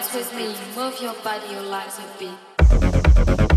dance with me, move your body, your legs will beat.